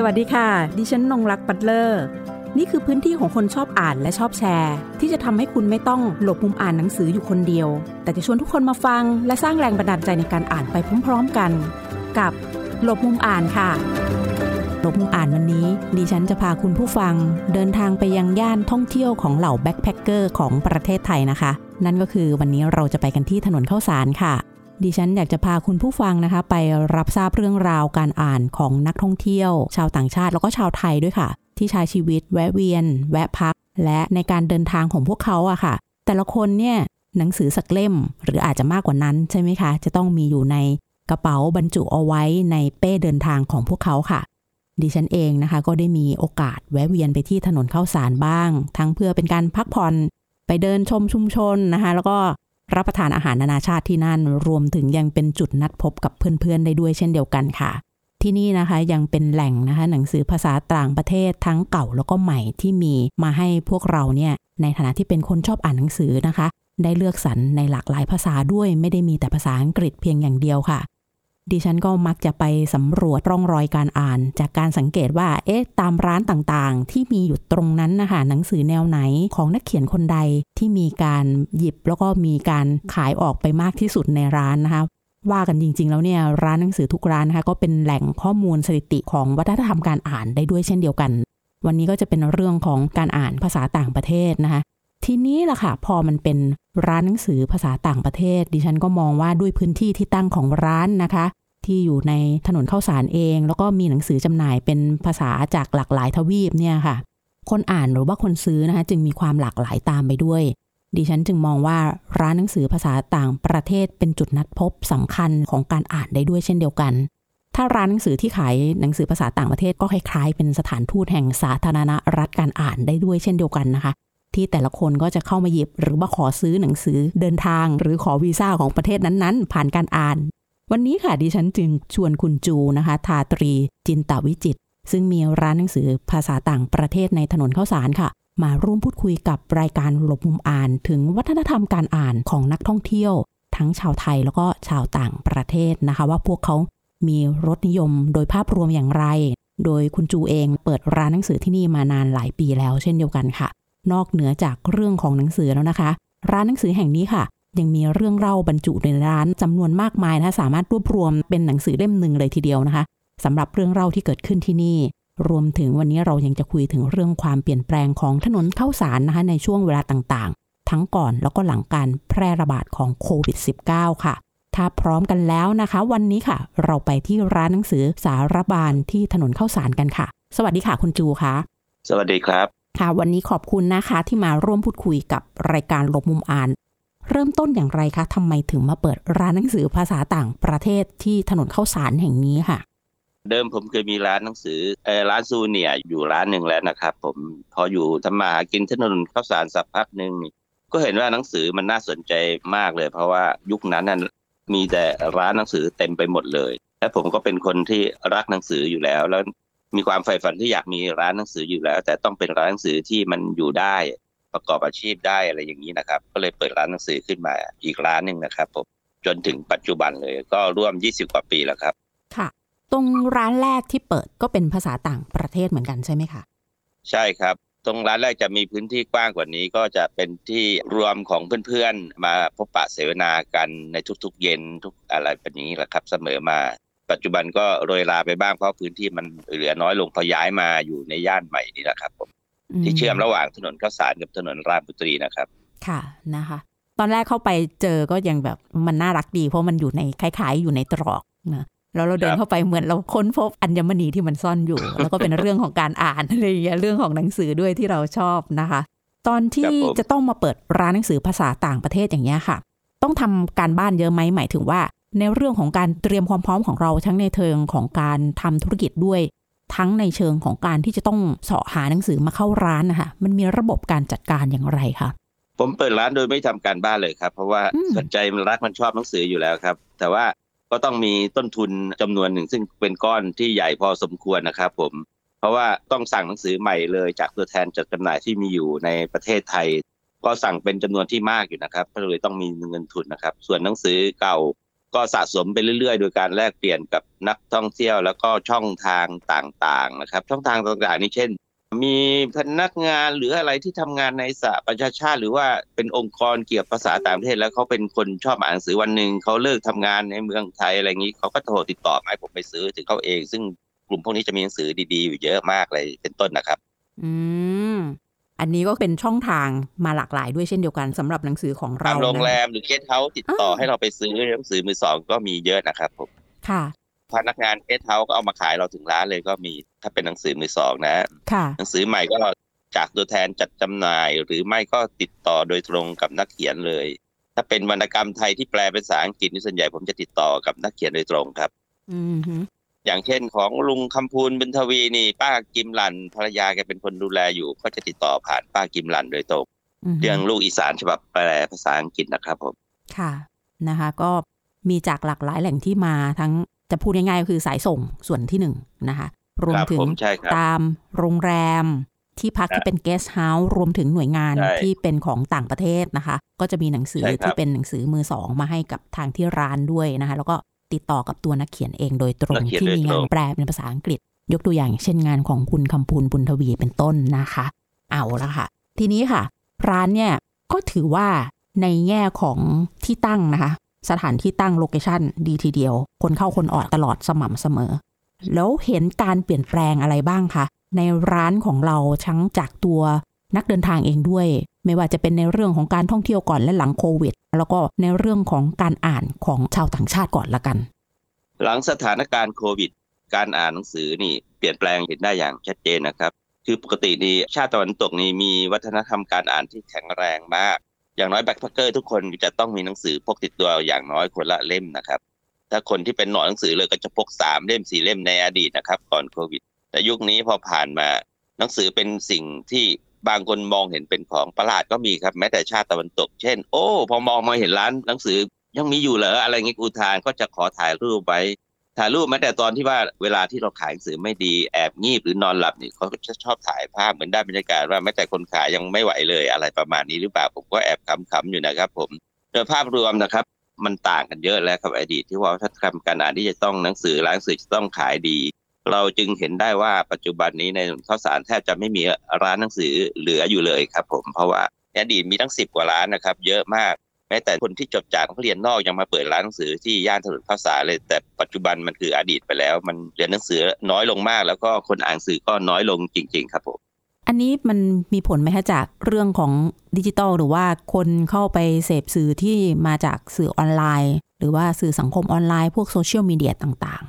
สวัสดีค่ะ ดิฉันนงรักปัตเลอร์ นี่คือพื้นที่ของคนชอบอ่านและชอบแชร์ ที่จะทำให้คุณไม่ต้องหลบมุมอ่านหนังสืออยู่คนเดียว แต่จะชวนทุกคนมาฟัง และสร้างแรงบันดาลใจในการอ่านไปพร้อม ๆกัน กับหลบมุมอ่านค่ะ หลบมุมอ่านวันนี้ ดิฉันจะพาคุณผู้ฟัง เดินทางไปยังย่านท่องเที่ยวของเหล่าแบ็คแพคเกอร์ของประเทศไทยนะคะ นั่นก็คือวันนี้เราจะไปกันที่ถนนข้าวสารค่ะ ดิฉันอยากจะพาคุณผู้ฟังนะคะ ไปรับทราบเรื่องราวการอ่านของนักท่องเที่ยว ชาวต่างชาติแล้วก็ชาวไทยด้วยค่ะ ที่ใช้ชีวิตแวะเวียน แวะพัก และในการเดินทางของพวกเขาอะค่ะ แต่ละคนเนี่ยหนังสือสักเล่ม หรืออาจจะมากกว่านั้นใช่ไหมคะ จะต้องมีอยู่ในกระเป๋าบรรจุเอาไว้ในเป้เดินทางของพวกเขาค่ะ ดิฉันเองนะคะ ก็ได้มีโอกาสแวะเวียนไปที่ถนนเข้าสารบ้าง ทั้งเพื่อเป็นการพักผ่อนไปเดินชมชุมชนนะคะ แล้วก็ รับประทานอาหารนานาชาติที่นั่น รวมถึงยังเป็นจุดนัดพบกับเพื่อนๆได้ด้วยเช่นเดียวกันค่ะ ที่นี่นะคะยังเป็นแหล่งนะคะหนังสือภาษาต่างประเทศทั้งเก่าแล้วก็ใหม่ที่มีมาให้พวกเราเนี่ยในฐานะที่เป็นคนชอบอ่านหนังสือนะคะ ได้เลือกสรรในหลากหลายภาษาด้วยไม่ได้มีแต่ภาษาอังกฤษเพียงอย่างเดียวค่ะ ดิฉันก็มักจะไปสำรวจร่องรอยการอ่าน จากการสังเกตว่า เอ๊ะ ตามร้านต่างๆ ที่มีอยู่ตรงนั้นนะคะหนังสือแนวไหนของนักเขียนคนใดที่มีการหยิบแล้วก็มีการขายออกไปมากที่สุดในร้านนะคะว่ากันจริง ๆ แล้วเนี่ยร้านหนังสือทุกร้านนะคะก็เป็นแหล่งข้อมูลสถิติของวัฒนธรรมการอ่านได้ด้วยเช่นเดียวกัน วันนี้ก็จะเป็นเรื่องของการอ่านภาษาต่างประเทศนะคะทีนี้ล่ะค่ะพอมันเป็น ร้านหนังสือภาษาต่างประเทศ ดิฉันก็มองว่าด้วยพื้นที่ที่ตั้งของร้านนะคะ ที่อยู่ในถนนเข้าสารเอง แล้วก็มีหนังสือจำหน่ายเป็นภาษาจากหลากหลายทวีปเนี่ยค่ะ คนอ่านหรือว่าคนซื้อนะคะ จึงมีความหลากหลายตามไปด้วย ดิฉันจึงมองว่าร้านหนังสือภาษาต่างประเทศเป็นจุดนัดพบสำคัญของการอ่านได้ด้วยเช่นเดียวกัน ถ้าร้านหนังสือที่ขายหนังสือภาษาต่างประเทศก็คล้ายๆ เป็นสถานทูตแห่งสาธารณรัฐการอ่านได้ด้วยเช่นเดียวกันนะคะ ที่แต่ละคนก็จะเข้ามาหยิบ หรือว่าขอซื้อหนังสือเดินทาง หรือขอวีซ่าของประเทศนั้นๆ ผ่านการอ่าน วันนี้ค่ะดิฉันจึงชวนคุณจูนะคะ ทาตรีจินตวิจิต ซึ่งมีร้านหนังสือภาษาต่างประเทศในถนนข้าวสารค่ะ มาร่วมพูดคุยกับรายการหลบมุมอ่าน ถึงวัฒนธรรมการอ่านของนักท่องเที่ยว ทั้งชาวไทยแล้วก็ชาวต่างประเทศนะคะ ว่าพวกเขามีรสนิยมโดยภาพรวมอย่างไร โดยคุณจูเองเปิดร้านหนังสือที่นี่มานานหลายปีแล้วเช่นเดียวกันค่ะ นอกเหนือจากเรื่องของหนังสือแล้วนะคะ ร้านหนังสือแห่งนี้ค่ะ ยังมีเรื่องเล่าบรรจุในร้านจำนวนมากมายนะคะสามารถรวบรวมเป็นหนังสือเล่มหนึ่งเลยทีเดียวนะคะสำหรับเรื่องเล่าที่เกิดขึ้นที่นี่ รวมถึงวันนี้เรายังจะคุยถึงเรื่องความเปลี่ยนแปลงของถนนเข้าสารนะคะ ในช่วงเวลาต่างๆ ทั้งก่อนแล้วก็หลังการแพร่ระบาดของโควิด -19 ค่ะถ้าพร้อมกันแล้วนะคะ วันนี้ค่ะ เราไปที่ร้านหนังสือสารบาลที่ถนนเข้าสารกันค่ะ สวัสดีค่ะคุณจูค่ะ สวัสดีครับ ค่ะวันนี้ขอบคุณนะคะที่มาร่วมพูดคุยกับรายการหลบมุมอ่าน เริ่มต้นอย่างไรคะทำไมถึงมาเปิดร้านหนังสือภาษาต่างประเทศที่ถนนเข้าสารแห่งนี้ค่ะ เดิมผมเคยมีร้านหนังสือเออร้านซูเนียอยู่ร้านหนึ่งแล้วนะครับผมพออยู่ทำมาหากินถนนข้าวสารสักพักหนึ่งก็เห็นว่าหนังสือมันน่าสนใจมากเลย เพราะว่ายุคนั้นนั้นมีแต่ร้านหนังสือเต็มไปหมดเลย และผมก็เป็นคนที่รักหนังสืออยู่แล้วแล้ว มีความใฝ่ฝันที่อยากมีร้านหนังสืออยู่แล้ว แต่ต้องเป็นร้านหนังสือที่มันอยู่ได้ประกอบอาชีพได้อะไรอย่างนี้นะครับ ก็เลยเปิดร้านหนังสือขึ้นมาอีกร้านหนึ่งนะครับผมจนถึงปัจจุบันเลยก็ร่วม 20 กว่าปีแล้วครับ ค่ะ ตรงร้านแรกที่เปิดก็เป็นภาษาต่างประเทศเหมือนกันใช่ไหมคะใช่ครับ ตรงร้านแรกจะมีพื้นที่กว้างกว่านี้ ก็จะเป็นที่รวมของเพื่อนๆ มาพบปะเสวนากันในทุกๆ เย็นทุกอะไรแบบนี้แหละครับ เสมอมา ปัจจุบันก็โรยลาไปบ้างเพราะพื้นที่มันเหลือน้อยลงพอย้ายมาอยู่ในย่านใหม่นี่แหละครับผมที่เชื่อมระหว่างถนนข้าวสารกับถนนรามบุตรีนะครับ ค่ะนะคะ ตอนแรกเข้าไปเจอก็ยังแบบมันน่ารักดี เพราะมันอยู่ในคล้าย ๆ อยู่ในตรอกนะแล้วเราเดินเข้าไปเหมือนเราค้นพบอัญมณีที่มันซ่อนอยู่ แล้วก็เป็นเรื่องของการอ่านอะไรอย่างเงี้ยเรื่องของหนังสือด้วยที่เราชอบนะคะ ตอนที่จะต้องมาเปิดร้านหนังสือภาษาต่างประเทศอย่างเงี้ยค่ะ ต้องทำการบ้านเยอะไหมหมายถึงว่า ในเรื่องของการเตรียมความพร้อมของเราทั้งในเชิงของการทำธุรกิจด้วย ทั้งในเชิงของการที่จะต้องเสาะหาหนังสือมาเข้าร้านนะคะมันมีระบบการจัดการอย่างไรคะผมเปิดร้านโดยไม่ทำการบ้านเลยครับ เพราะว่าอืมสนใจมันรักมันชอบหนังสืออยู่แล้วครับ แต่ว่าก็ต้องมีต้นทุนจำนวนหนึ่ง ซึ่งเป็นก้อนที่ใหญ่พอสมควรนะครับผมเพราะว่าต้องสั่งหนังสือใหม่เลยจากตัวแทนจัดจำหน่ายที่มีอยู่ในประเทศไทย ก็สั่งเป็นจำนวนที่มากอยู่นะครับก็เลยต้องมีเงินทุนนะครับ ส่วนหนังสือเก่า ก็สะสมไปเรื่อยๆ โดยการแลกเปลี่ยนกับนักท่องเที่ยว แล้วก็ช่องทางต่างๆนะครับ ช่องทางต่างๆนี้เช่น มีพนักงานหรืออะไรที่ทำงานในสหประชาชาติ หรือว่าเป็นองค์กรเกี่ยวกับภาษาต่างประเทศ แล้วเขาเป็นคนชอบอ่านหนังสือวันหนึ่งเขาเลิกทำงานในเมืองไทยอะไรอย่างนี้เขาก็โทรติดต่อมาให้ผมไปซื้อถึงเขาเอง ซึ่งกลุ่มพวกนี้จะมีหนังสือดีๆอยู่เยอะมากเลยเป็นต้นนะครับ อืม อันนี้ก็เป็นช่องทางมาหลากหลายด้วยเช่นเดียวกันสำหรับหนังสือของเราตามโรงแรนะมหรือเกสต์เฮาส์ติดต่อให้เราไปซื้อหนังสือมือสองก็มีเยอะนะครับผมค่ะพนักงานเกสต์เฮาส์ก็เอามาขายเราถึงร้านเลยก็มีถ้าเป็นหนังสือมือสองนะค่ะ หนังสือใหม่ก็จากตัวแทนจัดจำหน่าย หรือไม่ก็ติดต่อโดยตรงกับนักเขียนเลย ถ้าเป็นวรรณกรรมไทยที่แปลเป็นภาษาอังกฤษนี่ส่วนใหญ่ผมจะติดต่อกับนักเขียนโดยตรงครับ อืมฮึ อย่างเช่นของลุงคำพูนบุญทวีนี่ป้ากิมหลั่นภรรยาแกเป็นคนดูแลอยู่ก็จะติดต่อผ่านป้ากิมหลั่นโดยตรงอืมฮึเรื่องลูกอีสานฉบับแปลภาษาอังกฤษนะครับผมค่ะนะคะ ก็มีจากหลากหลายแหล่งที่มาทั้งจะพูดง่ายๆก็คือสายส่งส่วนที่หนึ่งนะคะ รวมครับถึผงมใช่ครับตามโรงแรมที่พักครับที่เป็นเกสต์เฮาส์รวมถึงหน่วยงานใช่ที่เป็นของต่างประเทศนะคะ ก็จะมีหนังสือใช่ครับที่เป็นหนังสือมือสองมาให้กับทางที่ร้านด้วยนะคะ แล้วก็ ติดต่อกับตัวนักเขียนเองโดยตรงนักเขียนที่โดยมีตรงงานแปลเป็นภาษาอังกฤษ ยกตัวอย่างเช่นงานของคุณคำพูนบุญทวีเป็นต้นนะคะ เอาละค่ะ ทีนี้ค่ะ ร้านเนี่ยก็ถือว่าในแง่ของที่ตั้งนะคะ สถานที่ตั้งโลเคชันดีทีเดียว คนเข้าคนออกตลอดสม่ำเสมอ แล้วเห็นการเปลี่ยนแปลงอะไรบ้างคะในร้านของเราทั้งจากตัวนักเดินทางเองด้วย ไม่ว่าจะเป็นในเรื่องของการท่องเที่ยวก่อนและหลังโควิด แล้วก็ในเรื่องของการอ่านของชาวต่างชาติก่อนละกัน หลังสถานการณ์โควิด การอ่านหนังสือนี่เปลี่ยนแปลงเห็นได้อย่างชัดเจนนะครับ คือปกตินี่ชาติตะวันตกนี่มีวัฒนธรรมการอ่านที่แข็งแรงมาก อย่างน้อย backpacker ทุกคนจะต้องมีหนังสือพกติดตัวอย่างน้อยคนละเล่มนะครับถ้าคนที่เป็นหนอนหนังสือเลยก็จะพกสามเล่มสี่เล่มในอดีตนะครับ ก่อนโควิด แต่ยุคนี้พอผ่านมาหนังสือเป็นสิ่งที่ บางคนมองเห็นเป็นของประหลาดก็มีครับแม้แต่ชาติตะวันตก เช่น โอ้ พอมองมาเห็นร้านหนังสือยังมีอยู่เหรออะไรเงี้ยอุทานก็จะขอถ่ายรูปไว้ถ่ายรูปแม้แต่ตอนที่ว่าเวลาที่เราขายหนังสือไม่ดีแอบงีบหรือนอนหลับนี่เขาจะชอบถ่ายภาพเหมือนได้บรรยากาศว่าแม้แต่คนขายยังไม่ไหวเลยอะไรประมาณนี้หรือเปล่าผมก็แอบขำๆอยู่นะครับ ผมโดยภาพรวมนะครับ มันต่างกันเยอะแล้วครับอดีตที่ว่าวัฒนธรรมการอ่านที่จะต้องหนังสือร้านหนังสือจะต้องขายดี เราจึงเห็นได้ว่าปัจจุบันนี้ในข้าวสารแทบจะไม่มีร้านหนังสือเหลืออยู่เลยครับผมเพราะว่าในอดีตมีตั้งสิบกว่าร้านนะครับ เยอะมากแม้แต่คนที่จบจากเรียนนอกยังมาเปิดร้านหนังสือที่ย่านถนนข้าวสารเลย แต่ปัจจุบันมันคืออดีตไปแล้ว มันเรียนหนังสือน้อยลงมาก แล้วก็คนอ่านสื่อก็น้อยลงจริง ๆ ครับผมอันนี้มันมีผลไหมคะจากเรื่องของดิจิตอลหรือว่าคนเข้าไปเสพสื่อที่มาจากสื่อออนไลน์ หรือว่าสื่อสังคมออนไลน์พวกโซเชียลมีเดียต่าง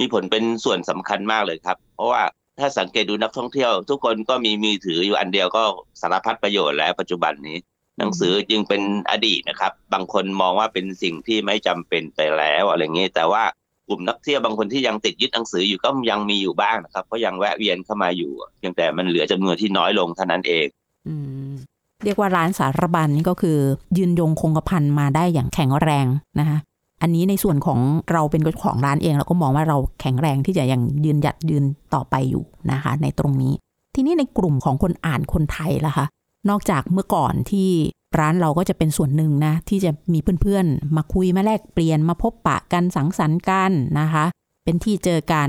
มีผลเป็นส่วนสำคัญมากเลยครับ เพราะว่าถ้าสังเกตดูนักท่องเที่ยว ทุกคนก็มีมือถืออยู่อันเดียวก็สารพัดประโยชน์แล้วปัจจุบันนี้ หนังสือจึงเป็นอดีตนะครับ บางคนมองว่าเป็นสิ่งที่ไม่จำเป็นไปแล้วอะไรเงี้ยแต่ว่ากลุ่มนักเที่ยวบางคนที่ยังติดยึดหนังสืออยู่ก็ยังมีอยู่บ้างนะครับก็ยังแวะเวียนเข้ามาอยู่เพียงแต่มันเหลือจำนวนที่น้อยลงเท่านั้นเองอืมเรียกว่าร้านสารบัญนี่ก็คือ ยืนยงคงกระพันมาได้อย่างแข็งแรงนะคะ อันนี้ในส่วนของเราเป็นเจ้าของร้านเองเราก็มองว่าเราแข็งแรงที่จะยังยืนหยัดยืนต่อไปอยู่นะคะ ในตรงนี้ ทีนี้ในกลุ่มของคนอ่านคนไทยล่ะคะนอกจากเมื่อก่อนที่ร้านเราก็จะเป็นส่วนหนึ่งนะ ที่จะมีเพื่อนๆ มาคุยมาแลกเปลี่ยนมาพบปะกันสังสรรค์กันนะคะ เป็นที่เจอกัน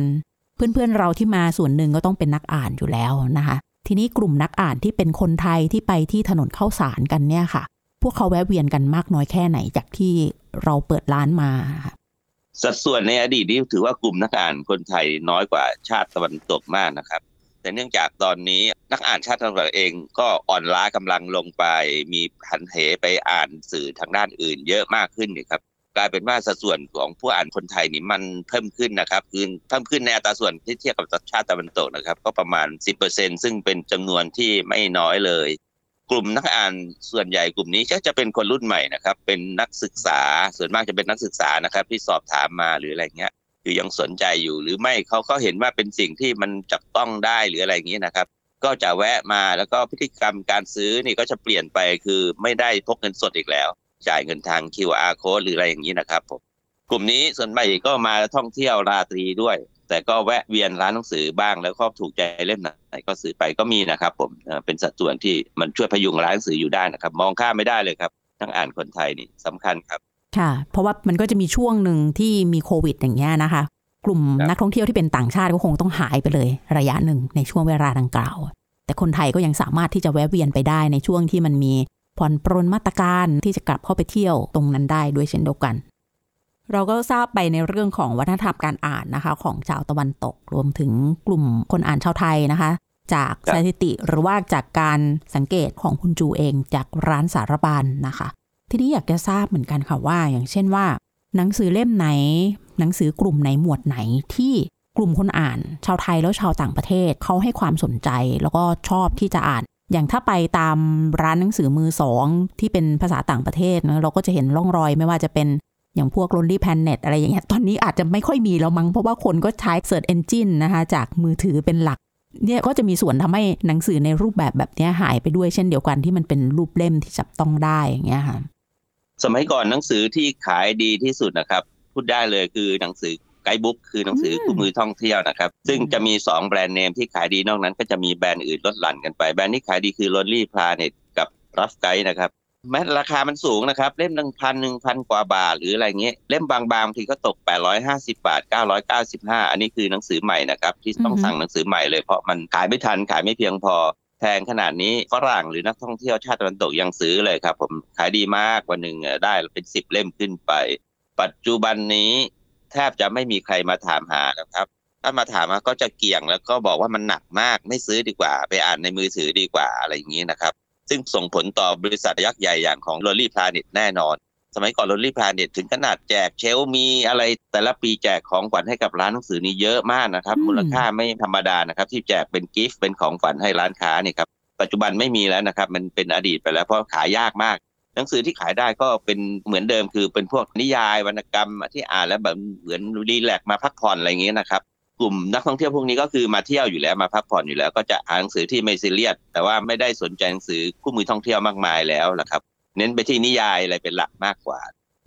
เพื่อนๆเราที่มาส่วนหนึ่งก็ต้องเป็นนักอ่านอยู่แล้วนะคะ ทีนี้กลุ่มนักอ่านที่เป็นคนไทยที่ไปที่ถนนเข้าสารกันเนี่ยค่ะ วกเขาแวะเวียนกันมากน้อยแค่ไหนจากที่เราเปิดร้านมาสัดส่วนในอดีตนี่ถือว่ากลุ่มนักอ่านคนไทยน้อยกว่าชาติตะวันตกมากนะครับ แต่เนื่องจากตอนนี้นักอ่านชาติตะวันตกเองก็อ่อนล้ากำลังลงไป มีหันเหไปอ่านสื่อทางด้านอื่น เยอะมากขึ้นนี่ครับกลายเป็นว่าสัดส่วนของผู้อ่านคนไทยนี่มันเพิ่มขึ้นนะครับคือเพิ่มขึ้นในอัตราส่วนที่เทียบกับชาติตะวันตกนะครับ ก็ประมาณ 10%ซึ่งเป็นจำนวนที่ไม่น้อยเลย กลุ่มนักอ่านส่วนใหญ่กลุ่มนี้ก็จะเป็นคนรุ่นใหม่นะครับ เป็นนักศึกษาส่วนมากจะเป็นนักศึกษานะครับ ที่สอบถามมาหรืออะไรเงี้ยคือยังสนใจอยู่หรือไม่เขาก็เห็นว่าเป็นสิ่งที่มันจับต้องได้หรืออะไรอย่างนี้นะครับ ก็จะแวะมาแล้วก็พฤติกรรมการซื้อนี่ก็จะเปลี่ยนไปคือไม่ได้พกเงินสดอีกแล้ว จ่ายเงินทาง QR code หรืออะไรอย่างนี้นะครับผมกลุ่มนี้ส่วนใหญ่ก็มาท่องเที่ยวราตรีด้วย แต่ก็แวะเวียนร้านหนังสือบ้างแล้วก็ถูกใจเล่มไหนก็ซื้อไปก็มีนะครับ ผมเอ่อเป็นสัดส่วนที่มันช่วยพยุงร้านหนังสืออยู่ได้นะครับ มองข้ามไม่ได้เลยครับทั้งอ่านคนไทยนี่สำคัญครับ ค่ะ เพราะว่ามันก็จะมีช่วงหนึ่งที่มีโควิดอย่างเงี้ยนะคะ กลุ่มนักท่องเที่ยวที่เป็นต่างชาติก็คงต้องหายไปเลย ระยะหนึ่งในช่วงเวลาดังกล่าว แต่คนไทยก็ยังสามารถที่จะแวะเวียนไปได้ในช่วงที่มันมีผ่อนปรนมาตรการที่จะกลับเข้าไปเที่ยวตรงนั้นได้ด้วยเช่นเดียวกัน เราก็ทราบไปในเรื่องของวัฒนธรรมการอ่านนะคะ ของชาวตะวันตกรวมถึงกลุ่มคนอ่านชาวไทยนะคะ จากสถิติหรือว่าจากการสังเกตของคุณจูเองจากร้านสารบานนะคะ ทีนี้อยากจะทราบเหมือนกันค่ะว่า อย่างเช่นว่า หนังสือเล่มไหน หนังสือกลุ่มไหนหมวดไหนที่กลุ่มคนอ่าน ชาวไทยแล้วชาวต่างประเทศเขาให้ความสนใจแล้วก็ชอบที่จะอ่าน อย่างถ้าไปตามร้านหนังสือมือสองที่เป็นภาษาต่างประเทศนะเราก็จะเห็นร่องรอยไม่ว่าจะเป็น อย่างพวก Lonely Planet อะไรอย่างเงี้ยตอนนี้อาจจะไม่ค่อยมีแล้วมั้ง เพราะว่าคนก็ใช้ Search Engine นะคะ จากมือถือเป็นหลักเนี่ยก็จะมีส่วนทำให้หนังสือในรูปแบบแบบนี้หายไปด้วยเช่นเดียวกันที่มันเป็นรูปเล่มที่จับต้องได้อย่างเงี้ยค่ะสมัยก่อนหนังสือที่ขายดีที่สุดนะครับ พูดได้เลยคือหนังสือไกด์บุ๊กคือหนังสือคู่มือท่องเที่ยวนะครับ ซึ่งจะมี 2 แบรนด์เนมที่ขายดีนอกนั้นก็จะมีแบรนด์อื่นลดหลั่นกันไป แบรนด์ที่ขายดีคือ Lonely Planet กับ Rough Guide นะครับ แม้ราคามันสูงนะครับ เล่มหนึ่งพันหนึ่งพันกว่าบาท หรืออะไรเงี้ยเล่มบางๆบางทีก็ตก 850 บาท 995 อันนี้คือหนังสือใหม่นะครับ ที่ต้องสั่งหนังสือใหม่เลยเพราะมันขายไม่ทันขายไม่เพียงพอแพงขนาดนี้ฝรั่งหรือนักท่องเที่ยวชาติตะวันตกยังซื้อเลยครับ ผมขายดีมากวันหนึ่งได้เป็นสิบเล่มขึ้นไป ปัจจุบันนี้ แทบจะไม่มีใครมาถามหาแล้วครับ ถ้ามาถามมาก็จะเกี่ยงแล้วก็บอกว่ามันหนักมากไม่ซื้อดีกว่า ไปอ่านในมือถือดีกว่าอะไรอย่างนี้นะครับ ซึ่งส่งผลต่อบริษัทยักษ์ใหญ่อย่างของ l o l l y Planet แน่นอน สมัยก่อน l o l l y Planet ถึงขนาดแจกเชลมีอะไรแต่ละปีแจกของขวัญให้กับร้านหนังสือนี่เยอะมากนะครับ มูลค่าไม่ธรรมดานะครับ ที่แจกเป็นกิฟต์เป็นของขวัญให้ร้านค้านี่ครับปัจจุบันไม่มีแล้วนะครับ มันเป็นอดีตไปแล้วเพราะขายยากมากหนังสือที่ขายได้ก็เป็นเหมือนเดิมคือเป็นพวกนิยายวรรณกรรมที่อ่านแล้วแบบเหมือนรีแลกมาพักผ่อนอะไรอย่างเงี้ยนะครับ กลุ่มนักท่องเที่ยวพวกนี้ก็คือมาเที่ยวอยู่แล้วมาพักผ่อนอยู่แล้ว ก็จะอ่านหนังสือที่ไม่ซีเรียสแต่ว่าไม่ได้สนใจหนังสือคู่มือท่องเที่ยวมากมายแล้วนะครับ เน้นไปที่นิยายอะไรเป็นหลักมากกว่า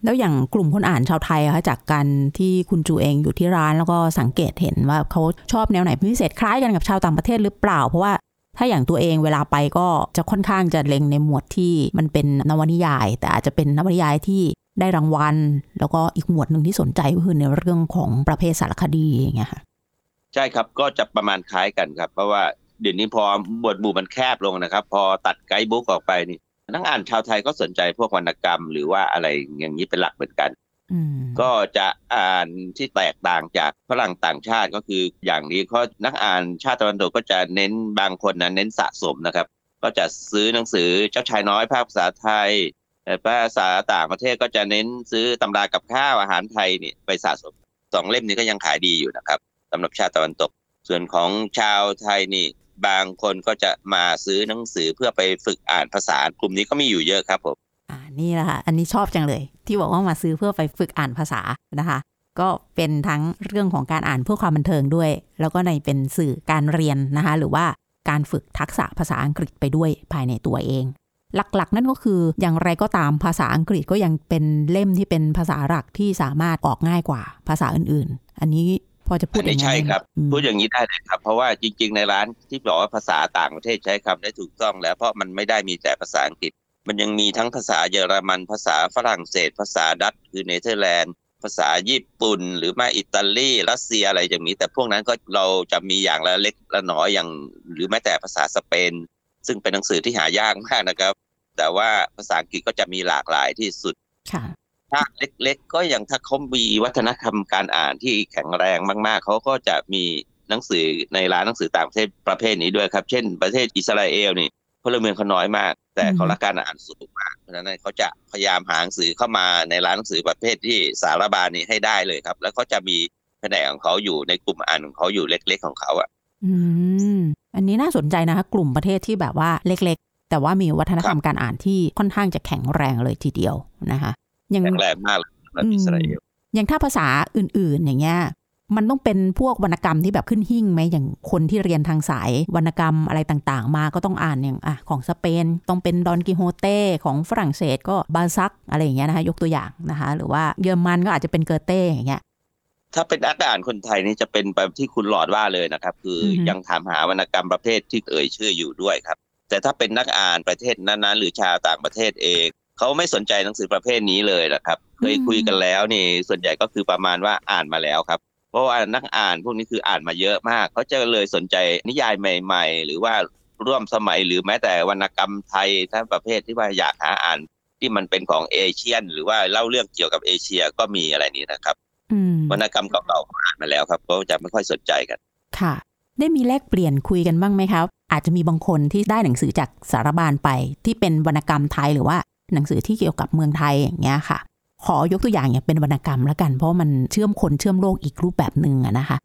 แล้วอย่างกลุ่มคนอ่านชาวไทยคะจากการที่คุณจูเองอยู่ที่ร้านแล้วก็สังเกตเห็นว่าเขาชอบแนวไหนพิเศษคล้ายกันกับชาวต่างประเทศหรือเปล่าเพราะว่าถ้าอย่างตัวเองเวลาไปก็จะค่อนข้างจะเล็งในหมวดที่มันเป็นนวนิยาย แต่อาจจะเป็นนวนิยายที่ได้รางวัล แล้วก็อีกหมวดหนึ่งที่สนใจก็คือในเรื่องของประเภทสารคดีอย่างเงี้ยค่ะ ช่ครับก็จะประมาณคล้ายกันครับ เพราะว่าเดี๋ยวนี้พอหมวดหมู่มันแคบลงนะครับ พอตัดไกด์บุ๊กออกไปนี่นักอ่านชาวไทยก็สนใจพวกวรรณกรรม หรือว่าอะไรอย่างนี้เป็นหลักเหมือนกันก็จะอ่านที่แตกต่างจากฝรั่งต่างชาติก็คืออย่างนี้เขานักอ่านชาติตะวันตกก็จะเน้นบางคนนะเน้นสะสมนะครับ ก็จะซื้อหนังสือเจ้าชายน้อยภาษาไทยแต่ภาษาต่างประเทศก็จะเน้นซื้อตำรากับข้าวอาหารไทยนี่ไปสะสมสองเล่มนี้ก็ยังขายดีอยู่นะครับ สำหรับชาติตะวันตก ส่วนของชาวไทยนี่บางคนก็จะมาซื้อหนังสือเพื่อไปฝึกอ่านภาษากลุ่มนี้ก็มีอยู่เยอะครับผมอ่านี่แหละค่ะอันนี้ชอบจังเลย ที่บอกว่ามาซื้อเพื่อไปฝึกอ่านภาษานะคะ ก็เป็นทั้งเรื่องของการอ่านเพื่อความบันเทิงด้วย แล้วก็ในเป็นสื่อการเรียนนะคะ หรือว่าการฝึกทักษะภาษาอังกฤษไปด้วยภายในตัวเอง หลักๆ นั่นก็คืออย่างไรก็ตามภาษาอังกฤษก็ยังเป็นเล่มที่เป็นภาษาหลักที่สามารถออกง่ายกว่าภาษาอื่นๆ อันนี้ พอจะพูดอันนี้ใช่ครับ พูดอย่างนี้ได้เลยครับ เพราะว่าจริง ๆ ในร้านที่บอกว่าภาษาต่างประเทศใช้คำได้ถูกต้องแล้ว เพราะมันไม่ได้มีแต่ภาษาอังกฤษ มันยังมีทั้งภาษาเยอรมัน ภาษาฝรั่งเศส ภาษาดัตช์คือเนเธอร์แลนด์ ภาษาญี่ปุ่น หรือไม่อิตาลีรัสเซียอะไรอย่างนี้ แต่พวกนั้นก็เราจะมีอย่างละเล็กละน้อยอย่าง หรือแม้แต่ภาษาสเปน ซึ่งเป็นหนังสือที่หายากมากนะครับ แต่ว่าภาษาอังกฤษก็จะมีหลากหลายที่สุด ถ้าเล็ก ๆ ก็อย่างถ้าเขามีวัฒนธรรมการอ่านที่แข็งแรงมาก ๆ เขาก็จะมีหนังสือในร้านหนังสือต่างประเทศประเภทนี้ด้วยครับ เช่น ประเทศอิสราเอลนี่พลเมืองเขาน้อยมาก แต่เขารักการอ่านสูงมากเพราะฉะนั้นเขาจะพยายามหาหนังสือเข้ามาในร้านหนังสือประเภทที่สารบาลนี้ให้ได้เลยครับ แล้วก็จะมีแผนกของเขาอยู่ในกลุ่มอ่านของเขาอยู่เล็ก ๆ ของเขาอะ อืมอันนี้น่าสนใจนะคะ กลุ่มประเทศที่แบบว่าเล็ก ๆ แต่ว่ามีวัฒนธรรมการอ่านที่ค่อนข้างจะแข็งแรงเลยทีเดียวนะคะ ยังแข็งแรงมากเลยสำหรับอิสราเอลอย่างถ้าภาษาอื่น ๆ อย่างเงี้ยมันต้องเป็นพวกวรรณกรรมที่แบบขึ้นหิ่งไหมอย่างคนที่เรียนทางสายวรรณกรรมอะไรต่างๆ มาก็ต้องอ่านอย่างอะของสเปนต้องเป็นดอนกิโฮเต้ของฝรั่งเศสก็บาซักอะไรอย่างเงี้ยนะคะยกตัวอย่างนะคะ หรือว่าเยอรมันก็อาจจะเป็นเกอเต้อย่างเงี้ยถ้าเป็นนักอ่านคนไทยนี่จะเป็นแบบที่คุณหลอดว่าเลยนะครับ คือออฮึยังถามหาวรรณกรรมประเภทที่เอ่ยชื่ออยู่ด้วยครับ แต่ถ้าเป็นนักอ่านประเทศนั้นๆ หรือชาวต่างประเทศเอง เขาไม่สนใจหนังสือประเภทนี้เลยนะครับ เคยคุยกันแล้วนี่ส่วนใหญ่ก็คือประมาณว่าอ่านมาแล้วครับ เพราะว่านักอ่านพวกนี้คืออ่านมาเยอะมาก เขาจะเลยสนใจนิยายใหม่ ๆ หรือว่าร่วมสมัยหรือแม้แต่วรรณกรรมไทยถ้าประเภทที่ว่าอยากหาอ่านที่มันเป็นของเอเชียน หรือว่าเล่าเรื่องเกี่ยวกับเอเชียก็มีอะไรนี้นะครับวรรณกรรมเก่าๆอ่านมาแล้วครับก็จะไม่ค่อยสนใจกัน ค่ะ ได้มีแลกเปลี่ยนคุยกันบ้างไหมครับ อาจจะมีบางคนที่ได้หนังสือจากสารบานไปที่เป็นวรรณกรรมไทยหรือว่า หนังสือที่เกี่ยวกับเมืองไทยอย่างเงี้ยค่ะ ขอยกตัวอย่างอย่างเป็นวรรณกรรมแล้วกัน เพราะมันเชื่อมคนเชื่อมโลกอีกรูปแบบหนึ่งอะนะคะ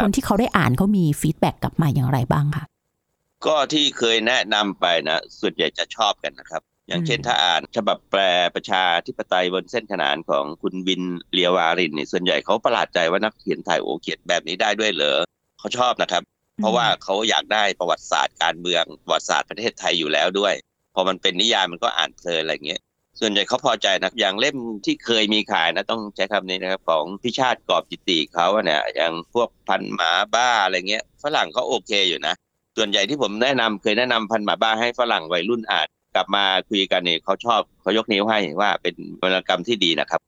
คนที่เขาได้อ่านเขามี feedback กลับมาอย่างไรบ้างคะก็ที่เคยแนะนำไปนะส่วนใหญ่จะชอบกันนะครับ อย่างเช่นถ้าอ่านฉบับแปลประชาธิปไตยบนเส้นขนานของคุณวินเลียวารินนี่ส่วนใหญ่เขาประหลาดใจว่านักเขียนไทยโอเขียนแบบนี้ได้ด้วยเหรอเขาชอบนะครับ เพราะว่าเขาอยากได้ประวัติศาสตร์การเมืองประวัติศาสตร์ประเทศไทยอยู่แล้วด้วย พอมันเป็นนิยายมันก็อ่านเพลินอะไรเงี้ยส่วนใหญ่เขาพอใจนะอย่างเล่มที่เคยมีขายนะต้องใช้คำนี้นะครับของพิชาติกอบจิติเขาเนี่ยอย่างพวกพันหมาบ้าอะไรเงี้ยฝรั่งเขาโอเคอยู่นะส่วนใหญ่ที่ผมแนะนำเคยแนะนำพันหมาบ้าให้ฝรั่งวัยรุ่นอ่านกลับมาคุยกันเนี่ยเขาชอบเขายกนิ้วให้ว่าเป็นวรรณกรรมที่ดีนะครับ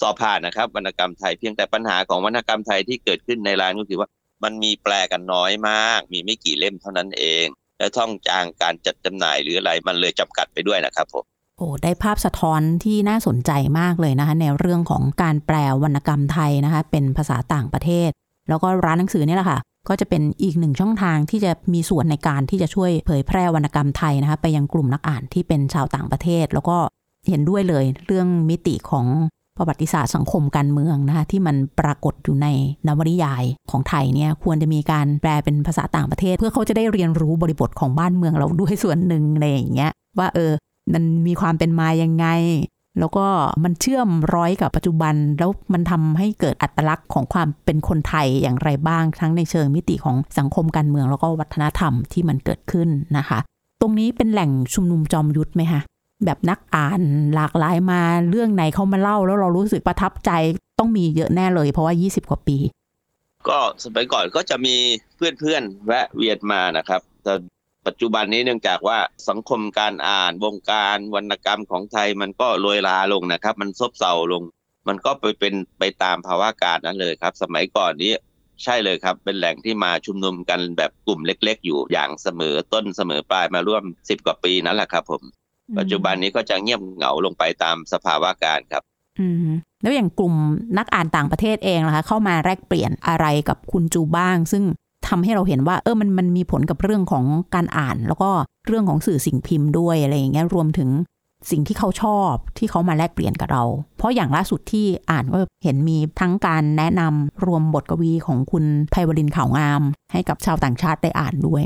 สอบผ่านนะครับวรรณกรรมไทยเพียงแต่ปัญหาของวรรณกรรมไทยที่เกิดขึ้นในร้านก็คือว่ามันมีแปลกันน้อยมาก มีไม่กี่เล่มเท่านั้นเอง และท่องจางการจัดจำหน่ายหรืออะไรมันเลยจำกัดไปด้วยนะครับผมโอ้ได้ภาพสะท้อนที่น่าสนใจมากเลยนะคะในเรื่องของการแปลวรรณกรรมไทยนะคะ เป็นภาษาต่างประเทศ แล้วก็ร้านหนังสือนี่แหละค่ะ ก็จะเป็นอีกหนึ่งช่องทางที่จะมีส่วนในการที่จะช่วยเผยแพร่วรรณกรรมไทยนะคะ ไปยังกลุ่มนักอ่านที่เป็นชาวต่างประเทศ แล้วก็เห็นด้วยเลยเรื่องมิติของ ประวัติศาสตร์สังคมการเมืองนะคะที่มันปรากฏอยู่ในนวนิยายของไทยเนี่ยควรจะมีการแปลเป็นภาษาต่างประเทศ เพื่อเขาจะได้เรียนรู้บริบทของบ้านเมืองเราด้วยส่วนหนึ่งอะไรอย่างเงี้ยว่าเออมันมีความเป็นมายังไง แล้วก็มันเชื่อมร้อยกับปัจจุบัน แล้วมันทำให้เกิดอัตลักษณ์ของความเป็นคนไทยอย่างไรบ้าง ทั้งในเชิงมิติของสังคมการเมืองแล้วก็วัฒนธรรมที่มันเกิดขึ้นนะคะ ตรงนี้เป็นแหล่งชุมนุมจอมยุทธไหมคะ แบบนักอ่านหลากหลายมาเรื่องไหนเขามาเล่าแล้วเรารู้สึกประทับใจต้องมีเยอะแน่เลย เพราะว่า 20 กว่าปี ก็สมัยก่อนก็จะมีเพื่อนๆแวะเวียนมานะครับแต่ปัจจุบันนี้เนื่องจากว่าสังคมการอ่านวงการวรรณกรรมของไทยมันก็โรยลาลงนะครับ มันซบเซาลง มันก็ไปเป็นไปตามภาวะการนั้นเลยครับ สมัยก่อนนี้ใช่เลยครับ เป็นแหล่งที่มาชุมนุมกันแบบกลุ่มเล็ก ๆ อยู่อย่างเสมอต้นเสมอปลายมาร่วมสิบกว่าปีนั่นแหละครับผม ปัจจุบันนี้ก็จะเงียบเหงาลงไปตามสภาวะการครับอืมแล้วอย่างกลุ่มนักอ่านต่างประเทศเองนะคะ เข้ามาแลกเปลี่ยนอะไรกับคุณจูบ้าง ซึ่งทำให้เราเห็นว่า เออมันมันมีผลกับเรื่องของการอ่าน แล้วก็เรื่องของสื่อสิ่งพิมพ์ด้วยอะไรอย่างเงี้ยรวมถึงสิ่งที่เขาชอบที่เขามาแลกเปลี่ยนกับเรา เพราะอย่างล่าสุดที่อ่านก็เห็นมีทั้งการแนะนำรวมบทกวีของคุณไพวรินข่าวงาม ให้กับชาวต่างชาติได้อ่านด้วย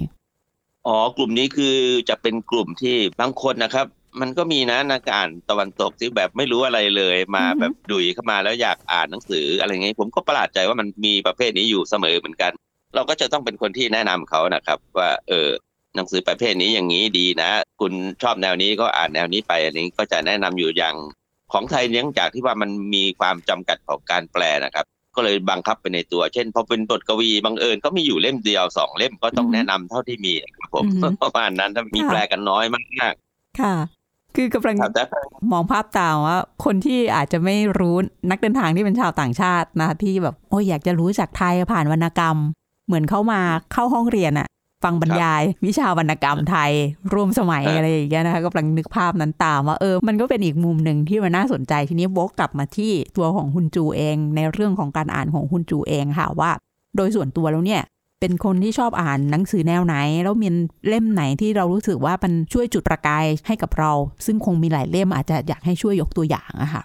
อ๋อกลุ่มนี้คือจะเป็นกลุ่มที่บางคนนะครับมันก็มีนะนักอ่านตะวันตกที่แบบไม่รู้อะไรเลยมาแบบดุยเข้ามาแล้วอยากอ่านหนังสืออะไรเงี้ยผมก็ประหลาดใจว่ามันมีประเภทนี้อยู่เสมอเหมือนกัน เราก็จะต้องเป็นคนที่แนะนำเขานะครับ ว่าเออหนังสือประเภทนี้อย่างนี้ดีนะ คุณชอบแนวนี้ก็อ่านแนวนี้ไปอันนี้ก็จะแนะนำอยู่อย่างของไทยเนื่องจากที่ว่ามันมีความจำกัดของการแปลนะครับ ก็เลยบังคับไปในตัว เช่นพอเป็นบทกวีบางเอิญก็มีอยู่เล่มเดียวสองเล่มก็ต้องแนะนำเท่าที่มีครับผมประมาณนั้นถ้ามีแปลกันน้อยมากค่ะ คือกำลังมองภาพตามว่า คนที่อาจจะไม่รู้นักเดินทางที่เป็นชาวต่างชาตินะที่แบบโอ้ยอยากจะรู้จากไทยผ่านวรรณกรรม เหมือนเข้ามาเข้าห้องเรียนอะ ฟังบรรยาย วิชาวรรณกรรมไทยร่วมสมัยอะไรอย่างเงี้ยนะคะก็กำลังนึกภาพนั้นตามว่าเออมันก็เป็นอีกมุมหนึ่งที่มันน่าสนใจทีนี้วกกลับมาที่ตัวของคุณจูเอง ในเรื่องของการอ่านของคุณจูเองค่ะว่า โดยส่วนตัวแล้วเนี่ยเป็นคนที่ชอบอ่านหนังสือแนวไหน แล้วมีเล่มไหนที่เรารู้สึกว่ามันช่วยจุดประกายให้กับเรา ซึ่งคงมีหลายเล่มอาจจะอยากให้ช่วยยกตัวอย่างอะค่ะ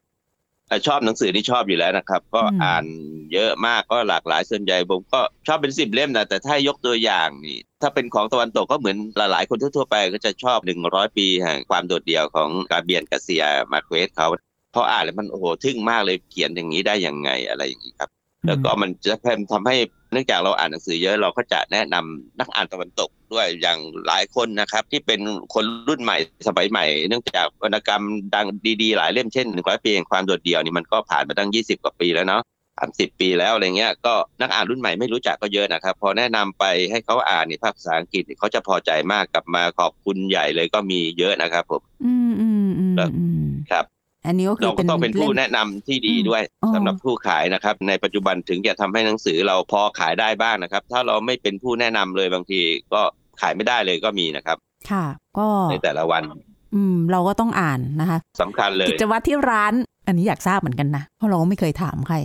ชอบหนังสือที่ชอบอยู่แล้วนะครับ ก็อ่านเยอะมากก็หลากหลายส่วนใหญ่ผมก็ชอบเป็นสิบเล่มนะแต่ถ้ายกตัวอย่างนี่ ถ้าเป็นของตะวันตกก็เหมือนหลายๆคนทั่วๆไปก็จะชอบหนึ่งร้อยปีแห่งความโดดเดี่ยวของกาเบียนกาเซียมาเควสเขาเพราะอ่านแล้วมันโอ้โหทึ่งมากเลยเขียนอย่างนี้ได้ยังไงอะไรอย่างนี้ครับแล้วก็มันจะพมทำให้เนื่องจากเราอ่านหนังสือเยอะเราก็จะแนะนำนักอ่านตะวันตกด้วยอย่างหลายคนนะครับ ที่เป็นคนรุ่นใหม่สมัยใหม่ เนื่องจากวรรณกรรมดังดีๆ หลายเล่มเช่นหนึ่งร้อยปีแห่งความโดดเดี่ยวนี่มันก็ผ่านมาตั้งยี่สิบกว่าปีแล้วเนาะ สามสิบปีแล้วอะไรเงี้ยก็นักอ่านรุ่นใหม่ไม่รู้จักก็เยอะนะครับ พอแนะนำไปให้เขาอ่านในภาษาอังกฤษเขาจะพอใจมากกลับมาขอบคุณใหญ่เลยก็มีเยอะนะครับผมอืมอืมออืมแล้วอืมครับ อันนี้ก็คือเราก็ต้องเป็นผู้ล่มแนะนำที่ดีอืมด้วยอ๋อสำหรับผู้ขายนะครับ ในปัจจุบันถึงจะทำให้หนังสือเราพอขายได้บ้างนะครับ ถ้าเราไม่เป็นผู้แนะนำเลยบางที ก็ขายไม่ได้เลยก็มีนะครับ ค่ะ ก็ในแต่ละวัน อืม เราก็ต้องอ่านนะคะสำคัญเลยกิจวัตรที่ร้านอันนี้อยากทราบเหมือนกันนะเพราะเราก็ไม่เคยถามใคร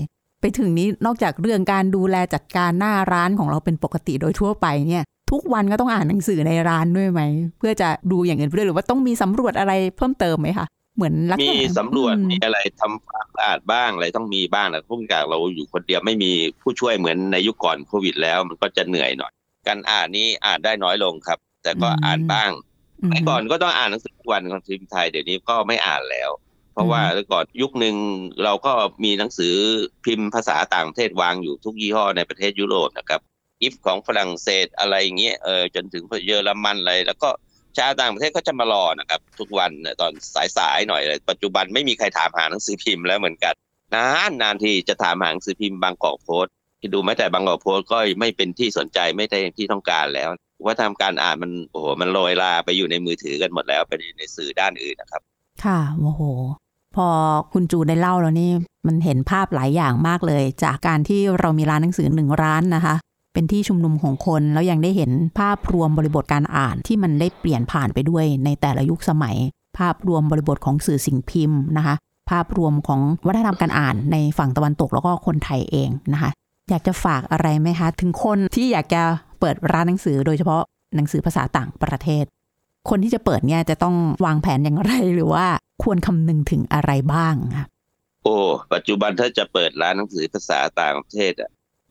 ไปถึงนี้นอกจากเรื่องการดูแลจัดการหน้าร้านของเราเป็นปกติโดยทั่วไปเนี่ย ทุกวันก็ต้องอ่านหนังสือในร้านด้วยไหม เพื่อจะดูอย่างอื่นไปด้วยหรือว่าต้องมีสำรวจอะไรเพิ่มเติมไหมคะเหมือนลักษมีณะสำรวจอืมมีอะไรทำความสะอาดบ้างอะไรต้องมีบ้างนะผู้กากเราอยู่คนเดียวไม่มีผู้ช่วยเหมือนในยุคก่อนโควิดแล้ว มันก็จะเหนื่อยหน่อย การอ่านนี้อ่านได้น้อยลงครับ แต่ก็อ่านบ้างมเมื่อก่อนก็ต้องอ่านหนังสือทุกวันของทีมไทยเดี๋ยวนี้ก็ไม่อ่านแล้ว เพราะอืมว่าเมื่อก่อนยุคหนึ่งเราก็มีหนังสือพิมพ์ภาษาต่างประเทศวางอยู่ทุกยี่ห้อในประเทศยุโรปนะครับอิฟของฝรั่งเศสอะไรอย่างเงี้ยเออจนถึงเยอรมันอะไร แล้วก็ชาวต่างประเทศก็จะมารอนะครับ ทุกวันเนี่ยตอนสายๆหน่อยเลยปัจจุบันไม่มีใครถามหาหนังสือพิมพ์แล้วเหมือนกันนานนานทีจะถามหาหนังสือพิมพ์บางกอกโพสต์ที่ดูแม้แต่บางกอกโพสต์ก็ไม่เป็นที่สนใจไม่ได้ที่ต้องการแล้วว่าทำการอ่านมันโอ้โหมันโรยลาไปอยู่ในมือถือกันหมดแล้วไปในสื่อด้านอื่นนะครับ ค่ะโอ้โห พอคุณจูได้เล่าแล้วนี่มันเห็นภาพหลายอย่างมากเลย จากการที่เรามีร้านหนังสือหนึ่งร้านนะคะ เป็นที่ชุมนุมของคนแล้วยังได้เห็นภาพรวมบริบทการอ่านที่มันได้เปลี่ยนผ่านไปด้วยในแต่ละยุคสมัย ภาพรวมบริบทของสื่อสิ่งพิมพ์นะคะ ภาพรวมของวัฒนธรรมการอ่านในฝั่งตะวันตกแล้วก็คนไทยเองนะคะ อยากจะฝากอะไรไหมคะ ถึงคนที่อยากจะเปิดร้านหนังสือโดยเฉพาะหนังสือภาษาต่างประเทศ คนที่จะเปิดเนี่ยจะต้องวางแผนอย่างไรหรือว่า ควรคำนึงถึงอะไรบ้างคะโอ้ปัจจุบันถ้าจะเปิดร้านหนังสือภาษาต่างประเทศอะ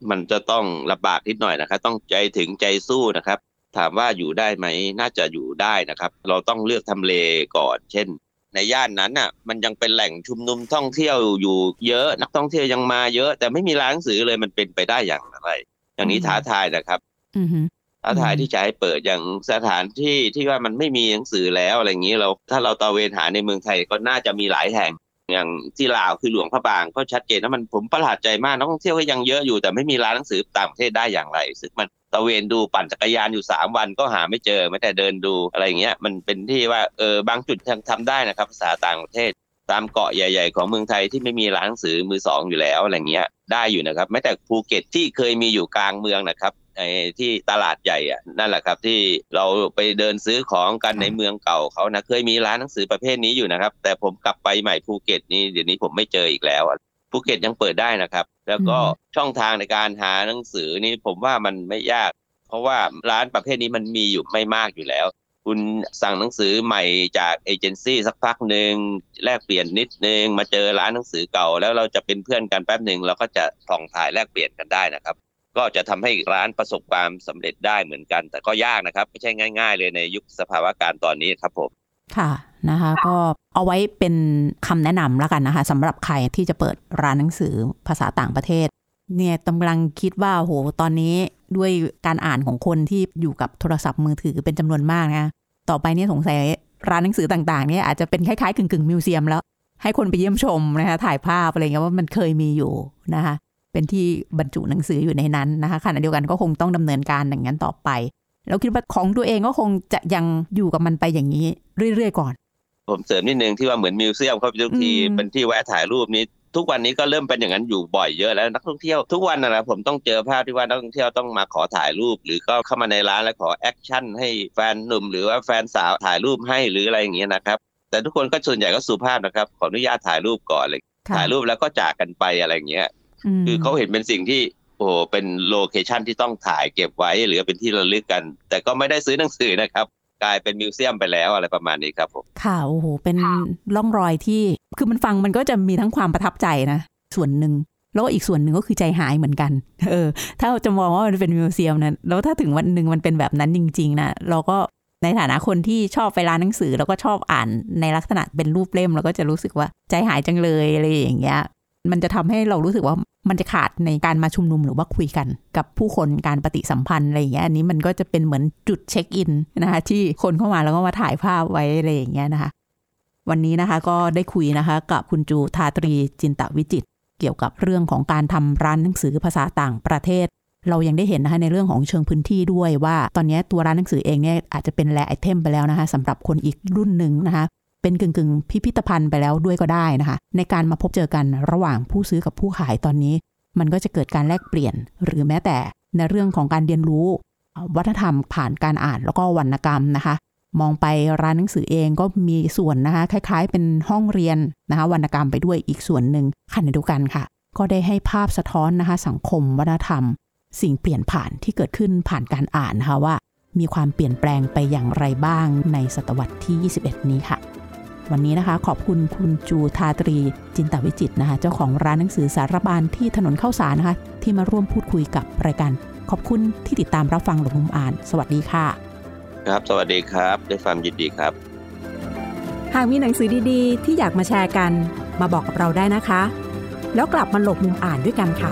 มันจะต้องลำบากนิดหน่อยนะครับ ต้องใจถึงใจสู้นะครับ ถามว่าอยู่ได้ไหมน่าจะอยู่ได้นะครับ เราต้องเลือกทำเลก่อน เช่น ในย่านนั้นน่ะ มันยังเป็นแหล่งชุมนุมท่องเที่ยวอยู่เยอะนักท่องเที่ยวยังมาเยอะ แต่ไม่มีร้านหนังสือเลยมันเป็นไปได้อย่างไร อย่างนี้ท้าทายนะครับอือฮึ ท้าทายที่จะให้เปิดอย่างสถานที่ที่ว่ามันไม่มีหนังสือแล้วอะไรอย่างนี้เราถ้าเราตะเวนหาในเมืองไทยก็น่าจะมีหลายแห่งอย่างที่ลาวคือหลวงพระบางก็ชัดเจนว่ามันผมประหลาดใจมากนักท่องเที่ยวก็ยังเยอะอยู่แต่ไม่มีร้านหนังสือต่างประเทศได้อย่างไรซึ่งมันตระเวนดูปั่นจักรยานอยู่สามวันก็หาไม่เจอไม่แต่เดินดูอะไรอย่างเงี้ยมันเป็นที่ว่าเออบางจุดยังทำได้นะครับภาษาต่างประเทศ ตามเกาะใหญ่ ๆ ของเมืองไทยที่ไม่มีร้านหนังสือมือสองอยู่แล้วอะไรเงี้ยได้อยู่นะครับแม้แต่ภูเก็ตที่เคยมีอยู่กลางเมืองนะครับ ไอ้ที่ตลาดใหญ่อะนั่นแหละครับที่เราไปเดินซื้อของกันในเมืองเก่าเขานะเคยมีร้านหนังสือประเภทนี้อยู่นะครับ แต่ผมกลับไปใหม่ภูเก็ตนี้เดี๋ยวนี้ผมไม่เจออีกแล้วอะภูเก็ตยังเปิดได้นะครับ แล้วก็ช่องทางในการหาหนังสือนี่ผมว่ามันไม่ยาก เพราะว่าร้านประเภทนี้มันมีอยู่ไม่มากอยู่แล้ว คุณสั่งหนังสือใหม่จากเอเจนซี่สักพักหนึ่งแลกเปลี่ยนนิดนึงมาเจอร้านหนังสือเก่า แล้วเราจะเป็นเพื่อนกันแป๊บหนึ่งเราก็จะส่องถ่ายแลกเปลี่ยนกันได้นะครับ ก็จะทำให้ร้านประสบความสำเร็จได้เหมือนกัน แต่ก็ยากนะครับ ไม่ใช่ง่าย ๆ เลยในยุคสภาวะการตอนนี้ครับผมค่ะนะคะ ก็เอาไว้เป็นคำแนะนำแล้วกันนะคะสำหรับใครที่จะเปิดร้านหนังสือภาษาต่างประเทศ เนี่ยกำลังคิดว่าโหตอนนี้ด้วยการอ่านของคนที่อยู่กับโทรศัพท์มือถือเป็นจำนวนมากนะต่อไปเนี่ยสงสัยร้านหนังสือต่างๆเนี่ยอาจจะเป็นคล้ายๆกึ่งๆมิวเซียมแล้วให้คนไปเยี่ยมชมนะคะถ่ายภาพอะไรเงี้ยว่ามันเคยมีอยู่นะคะ เป็นที่บรรจุหนังสืออยู่ในนั้นนะคะขณะเดียวกันก็คงต้องดำเนินการอย่างนั้นต่อไป แล้วคิดว่าของตัวเองก็คงจะยังอยู่กับมันไปอย่างนี้เรื่อยๆก่อน ผมเสริมนิดนึงที่ว่าเหมือน museum เข้าทุกทีอืมเป็นที่แวะถ่ายรูปนี้ทุกวันนี้ก็เริ่มเป็นอย่างนั้นอยู่บ่อยเยอะแล้วนักท่องเที่ยวทุกวันนะนะผมต้องเจอภาพที่ว่านักท่องเที่ยวต้องมาขอถ่ายรูป หรือก็เข้ามาในร้านแล้วขอ action ให้แฟนหนุ่มหรือว่าแฟนสาวถ่ายรูปให้หรืออะไรอย่างเงี้ยนะครับ แต่ทุกคนก็ส่วนใหญ่ก็สุภาพนะครับขออนุญาตถ่ายรูปก่อนเลยค่ะถ่ายรูปแล้วก็จากกันไปอะไรอย่างเงี้ยม คือเขาเห็นเป็นสิ่งที่โอ้โหเป็น location ที่ต้องถ่ายเก็บไว้หรือเป็นที่ระลึกกัน แต่ก็ไม่ได้ซื้อหนังสือนะครับ กลายเป็นมิวเซียมไปแล้วอะไรประมาณนี้ครับผมค่ะโอ้โหเป็นร่องรอยที่คือมันฟังมันก็จะมีทั้งความประทับใจนะ ส่วนหนึ่งแล้วก็อีกส่วนหนึ่งก็คือใจหายเหมือนกัน เออ ถ้าจะมองว่ามันเป็นมิวเซียมนะ แล้วถ้าถึงวันหนึ่งมันเป็นแบบนั้นจริง ๆนะ เราก็ในฐานะคนที่ชอบไปร้านหนังสือ แล้วก็ชอบอ่านในลักษณะเป็นรูปเล่ม เราก็จะรู้สึกว่าใจหายจังเลยอะไรอย่างเงี้ย มันจะทำให้เรารู้สึกว่ามันจะขาดในการมาชุมนุมหรือว่าคุยกัน กับผู้คนการปฏิสัมพันธ์อะไรอย่างเงี้ยอันนี้มันก็จะเป็นเหมือนจุดเช็คอินนะคะ ที่คนเข้ามาแล้วก็มาถ่ายภาพไว้อะไรอย่างเงี้ยนะคะ วันนี้นะคะก็ได้คุยนะคะ กับคุณจูทาตรีจินตวิจิต เกี่ยวกับเรื่องของการทำร้านหนังสือภาษาต่างประเทศ เรายังได้เห็นนะคะในเรื่องของเชิงพื้นที่ด้วยว่า ตอนนี้ตัวร้านหนังสือเองเนี่ยอาจจะเป็นแลไอเทมไปแล้วนะคะสำหรับคนอีกรุ่นหนึ่งนะคะ เป็นกึ่งกึ่งพิพิธภัณฑ์ไปแล้วด้วยก็ได้นะคะ ในการมาพบเจอกันระหว่างผู้ซื้อกับผู้ขายตอนนี้ มันก็จะเกิดการแลกเปลี่ยน หรือแม้แต่ในเรื่องของการเรียนรู้ วัฒนธรรมผ่านการอ่านแล้วก็วรรณกรรมนะคะ มองไปร้านหนังสือเองก็มีส่วนนะคะ คล้าย ๆ เป็นห้องเรียนนะคะวรรณกรรมไปด้วยอีกส่วนหนึ่งขณะเดียวกันค่ะ ก็ได้ให้ภาพสะท้อนนะคะ สังคม วัฒนธรรม สิ่งเปลี่ยนผ่านที่เกิดขึ้นผ่านการอ่านนะคะว่า มีความเปลี่ยนแปลงไปอย่างไรบ้างในศตวรรษที่ 21 นี้ค่ะ วันนี้นะคะ ขอบคุณคุณจูทาตรี จินตวิจิตนะคะ เจ้าของร้านหนังสือสารบานที่ถนนเข้าสารนะคะ ที่มาร่วมพูดคุยกับรายการ ขอบคุณที่ติดตามรับฟังหลบมุมอ่าน สวัสดีค่ะ ครับ สวัสดีครับ ด้วยความยินดีครับ หากมีหนังสือดีๆ ที่อยากมาแชร์กัน มาบอกกับเราได้นะคะ แล้วกลับมาหลบมุมอ่านด้วยกันค่ะ